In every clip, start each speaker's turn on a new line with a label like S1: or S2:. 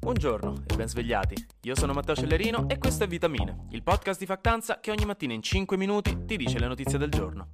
S1: Buongiorno e ben svegliati. Io sono Matteo Cellerino e questo è Vitamine, il podcast di Factanza che ogni mattina in 5 minuti ti dice le notizie del giorno.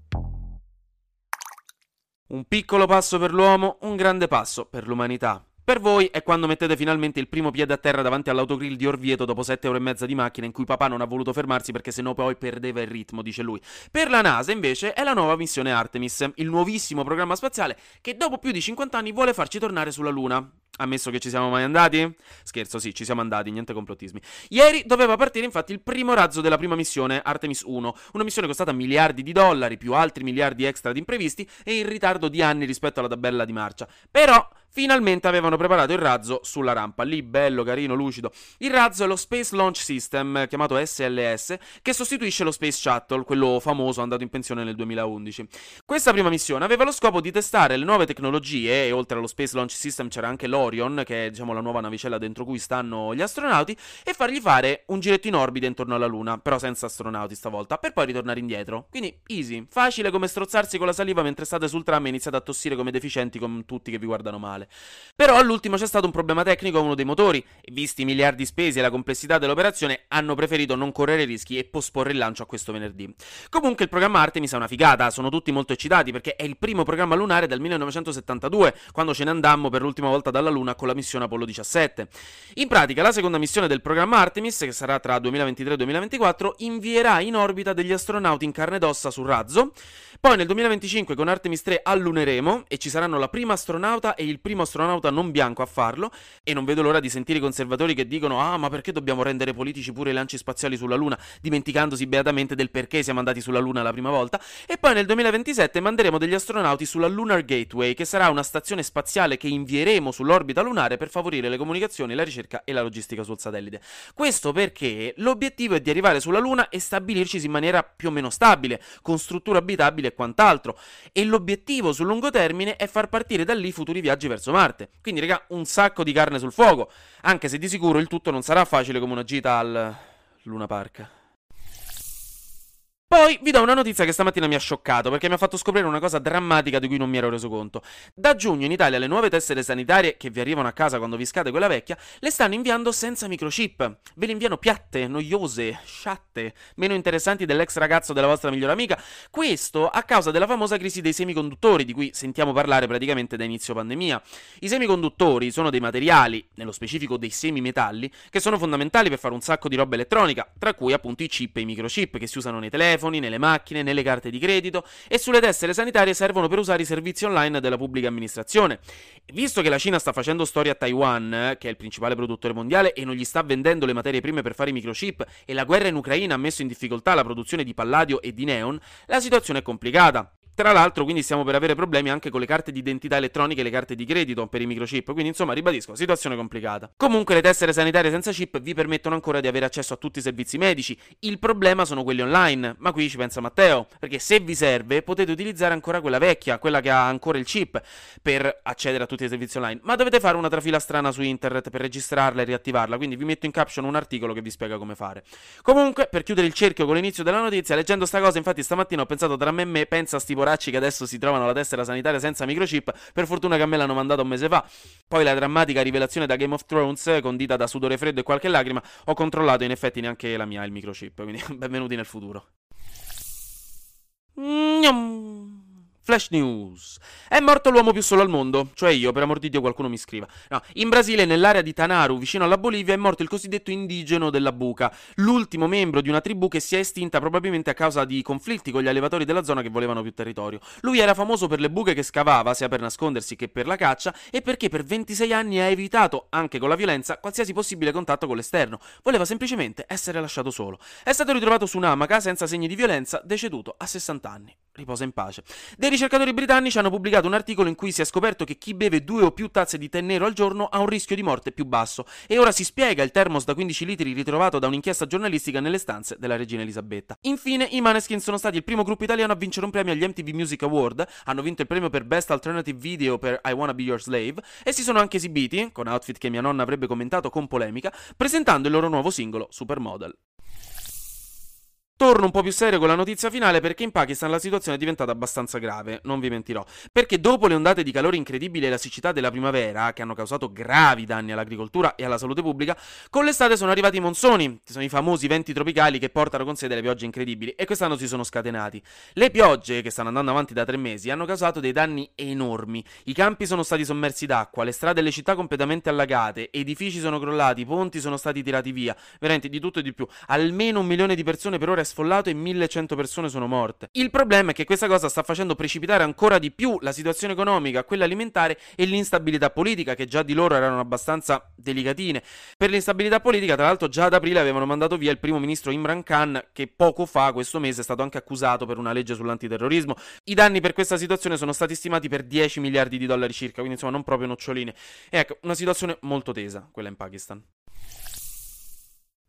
S1: Un piccolo passo per l'uomo, un grande passo per l'umanità. Per voi è quando mettete finalmente il primo piede a terra davanti all'autogrill di Orvieto dopo 7 ore e mezza di macchina in cui papà non ha voluto fermarsi perché sennò poi perdeva il ritmo, dice lui. Per la NASA invece è la nuova missione Artemis, il nuovissimo programma spaziale che dopo più di 50 anni vuole farci tornare sulla Luna. Ammesso che ci siamo mai andati? Scherzo, sì, ci siamo andati, niente complottismi. Ieri doveva partire infatti il primo razzo della prima missione, Artemis 1, una missione costata miliardi di dollari, più altri miliardi extra di imprevisti e in ritardo di anni rispetto alla tabella di marcia. Però finalmente avevano preparato il razzo sulla rampa, lì bello, carino, lucido. Il razzo è lo Space Launch System, chiamato SLS, che sostituisce lo Space Shuttle, quello famoso andato in pensione nel 2011. Questa prima missione aveva lo scopo di testare le nuove tecnologie, e oltre allo Space Launch System c'era anche l'Orion, che è diciamo la nuova navicella dentro cui stanno gli astronauti, e fargli fare un giretto in orbita intorno alla Luna, però senza astronauti stavolta, per poi ritornare indietro. Quindi easy, facile come strozzarsi con la saliva mentre state sul tram e iniziate a tossire come deficienti con tutti che vi guardano male male. Però all'ultimo c'è stato un problema tecnico a uno dei motori e visti i miliardi spesi e la complessità dell'operazione hanno preferito non correre rischi e posporre il lancio a questo venerdì. Comunque il programma Artemis è una figata, sono tutti molto eccitati perché è il primo programma lunare dal 1972, quando ce ne andammo per l'ultima volta dalla Luna con la missione Apollo 17. In pratica la seconda missione del programma Artemis, che sarà tra 2023 e 2024, invierà in orbita degli astronauti in carne ed ossa sul razzo. Poi nel 2025 con Artemis 3 alluneremo e ci saranno la prima astronauta e il primo astronauta non bianco a farlo e non vedo l'ora di sentire i conservatori che dicono ah ma perché dobbiamo rendere politici pure i lanci spaziali sulla Luna dimenticandosi beatamente del perché siamo andati sulla Luna la prima volta e poi nel 2027 manderemo degli astronauti sulla Lunar Gateway che sarà una stazione spaziale che invieremo sull'orbita lunare per favorire le comunicazioni, la ricerca e la logistica sul satellite. Questo perché l'obiettivo è di arrivare sulla Luna e stabilirci in maniera più o meno stabile, con struttura abitabile quant'altro. E l'obiettivo sul lungo termine è far partire da lì futuri viaggi verso Marte. Quindi, raga, un sacco di carne sul fuoco. Anche se di sicuro il tutto non sarà facile come una gita al Luna Park. Poi vi do una notizia che stamattina mi ha scioccato perché mi ha fatto scoprire una cosa drammatica di cui non mi ero reso conto. Da giugno in Italia le nuove tessere sanitarie che vi arrivano a casa quando vi scade quella vecchia le stanno inviando senza microchip. Ve le inviano piatte, noiose, sciatte, meno interessanti dell'ex ragazzo della vostra migliore amica. Questo a causa della famosa crisi dei semiconduttori di cui sentiamo parlare praticamente da inizio pandemia. I semiconduttori sono dei materiali, nello specifico dei semimetalli, che sono fondamentali per fare un sacco di roba elettronica, tra cui appunto i chip e i microchip che si usano nei telefoni telefoni, nelle macchine, nelle carte di credito e sulle tessere sanitarie servono per usare i servizi online della pubblica amministrazione. Visto che la Cina sta facendo storia a Taiwan, che è il principale produttore mondiale, e non gli sta vendendo le materie prime per fare i microchip, e la guerra in Ucraina ha messo in difficoltà la produzione di palladio e di neon, la situazione è complicata. Tra l'altro, quindi stiamo per avere problemi anche con le carte di identità elettroniche e le carte di credito per i microchip. Quindi, insomma, ribadisco, situazione complicata. Comunque, le tessere sanitarie senza chip vi permettono ancora di avere accesso a tutti i servizi medici. Il problema sono quelli online. Ma qui ci pensa Matteo. Perché se vi serve, potete utilizzare ancora quella vecchia, quella che ha ancora il chip, per accedere a tutti i servizi online. Ma dovete fare una trafila strana su internet per registrarla e riattivarla. Quindi vi metto in caption un articolo che vi spiega come fare. Comunque, per chiudere il cerchio con l'inizio della notizia, leggendo sta cosa, infatti, stamattina ho pensato tra me e me, pensa a sti poracci che adesso si trovano la tessera sanitaria senza microchip. Per fortuna che a me l'hanno mandato un mese fa. Poi la drammatica rivelazione da Game of Thrones, condita da sudore freddo e qualche lacrima, ho controllato in effetti neanche la mia il microchip. Quindi benvenuti nel futuro. Gnam. Flash News. È morto l'uomo più solo al mondo, cioè io, per amor di Dio qualcuno mi scriva. No, in Brasile, nell'area di Tanaru, vicino alla Bolivia, è morto il cosiddetto indigeno della buca, l'ultimo membro di una tribù che si è estinta probabilmente a causa di conflitti con gli allevatori della zona che volevano più territorio. Lui era famoso per le buche che scavava, sia per nascondersi che per la caccia, e perché per 26 anni ha evitato, anche con la violenza, qualsiasi possibile contatto con l'esterno. Voleva semplicemente essere lasciato solo. È stato ritrovato su un'amaca, senza segni di violenza, deceduto a 60 anni. Riposa in pace. Dei ricercatori britannici hanno pubblicato un articolo in cui si è scoperto che chi beve due o più tazze di tè nero al giorno ha un rischio di morte più basso e ora si spiega il termos da 15 litri ritrovato da un'inchiesta giornalistica nelle stanze della regina Elisabetta. Infine, i Maneskin sono stati il primo gruppo italiano a vincere un premio agli MTV Music Award, hanno vinto il premio per Best Alternative Video per I Wanna Be Your Slave e si sono anche esibiti, con outfit che mia nonna avrebbe commentato con polemica, presentando il loro nuovo singolo Supermodel. Torno un po' più serio con la notizia finale perché in Pakistan la situazione è diventata abbastanza grave, non vi mentirò. Perché dopo le ondate di calore incredibili e la siccità della primavera, che hanno causato gravi danni all'agricoltura e alla salute pubblica, con l'estate sono arrivati i monsoni, che sono i famosi venti tropicali che portano con sé delle piogge incredibili, e quest'anno si sono scatenati. Le piogge, che stanno andando avanti da tre mesi, hanno causato dei danni enormi. I campi sono stati sommersi d'acqua, le strade e le città completamente allagate, edifici sono crollati, ponti sono stati tirati via, veramente di tutto e di più. Almeno un milione di persone per ora è sfollato e 1100 persone sono morte. Il problema è che questa cosa sta facendo precipitare ancora di più la situazione economica, quella alimentare e l'instabilità politica, che già di loro erano abbastanza delicatine. Per l'instabilità politica, tra l'altro, già ad aprile avevano mandato via il primo ministro Imran Khan, che poco fa, questo mese, è stato anche accusato per una legge sull'antiterrorismo. I danni per questa situazione sono stati stimati per 10 miliardi di dollari circa, quindi insomma non proprio noccioline. ecco, una situazione molto tesa, quella in Pakistan.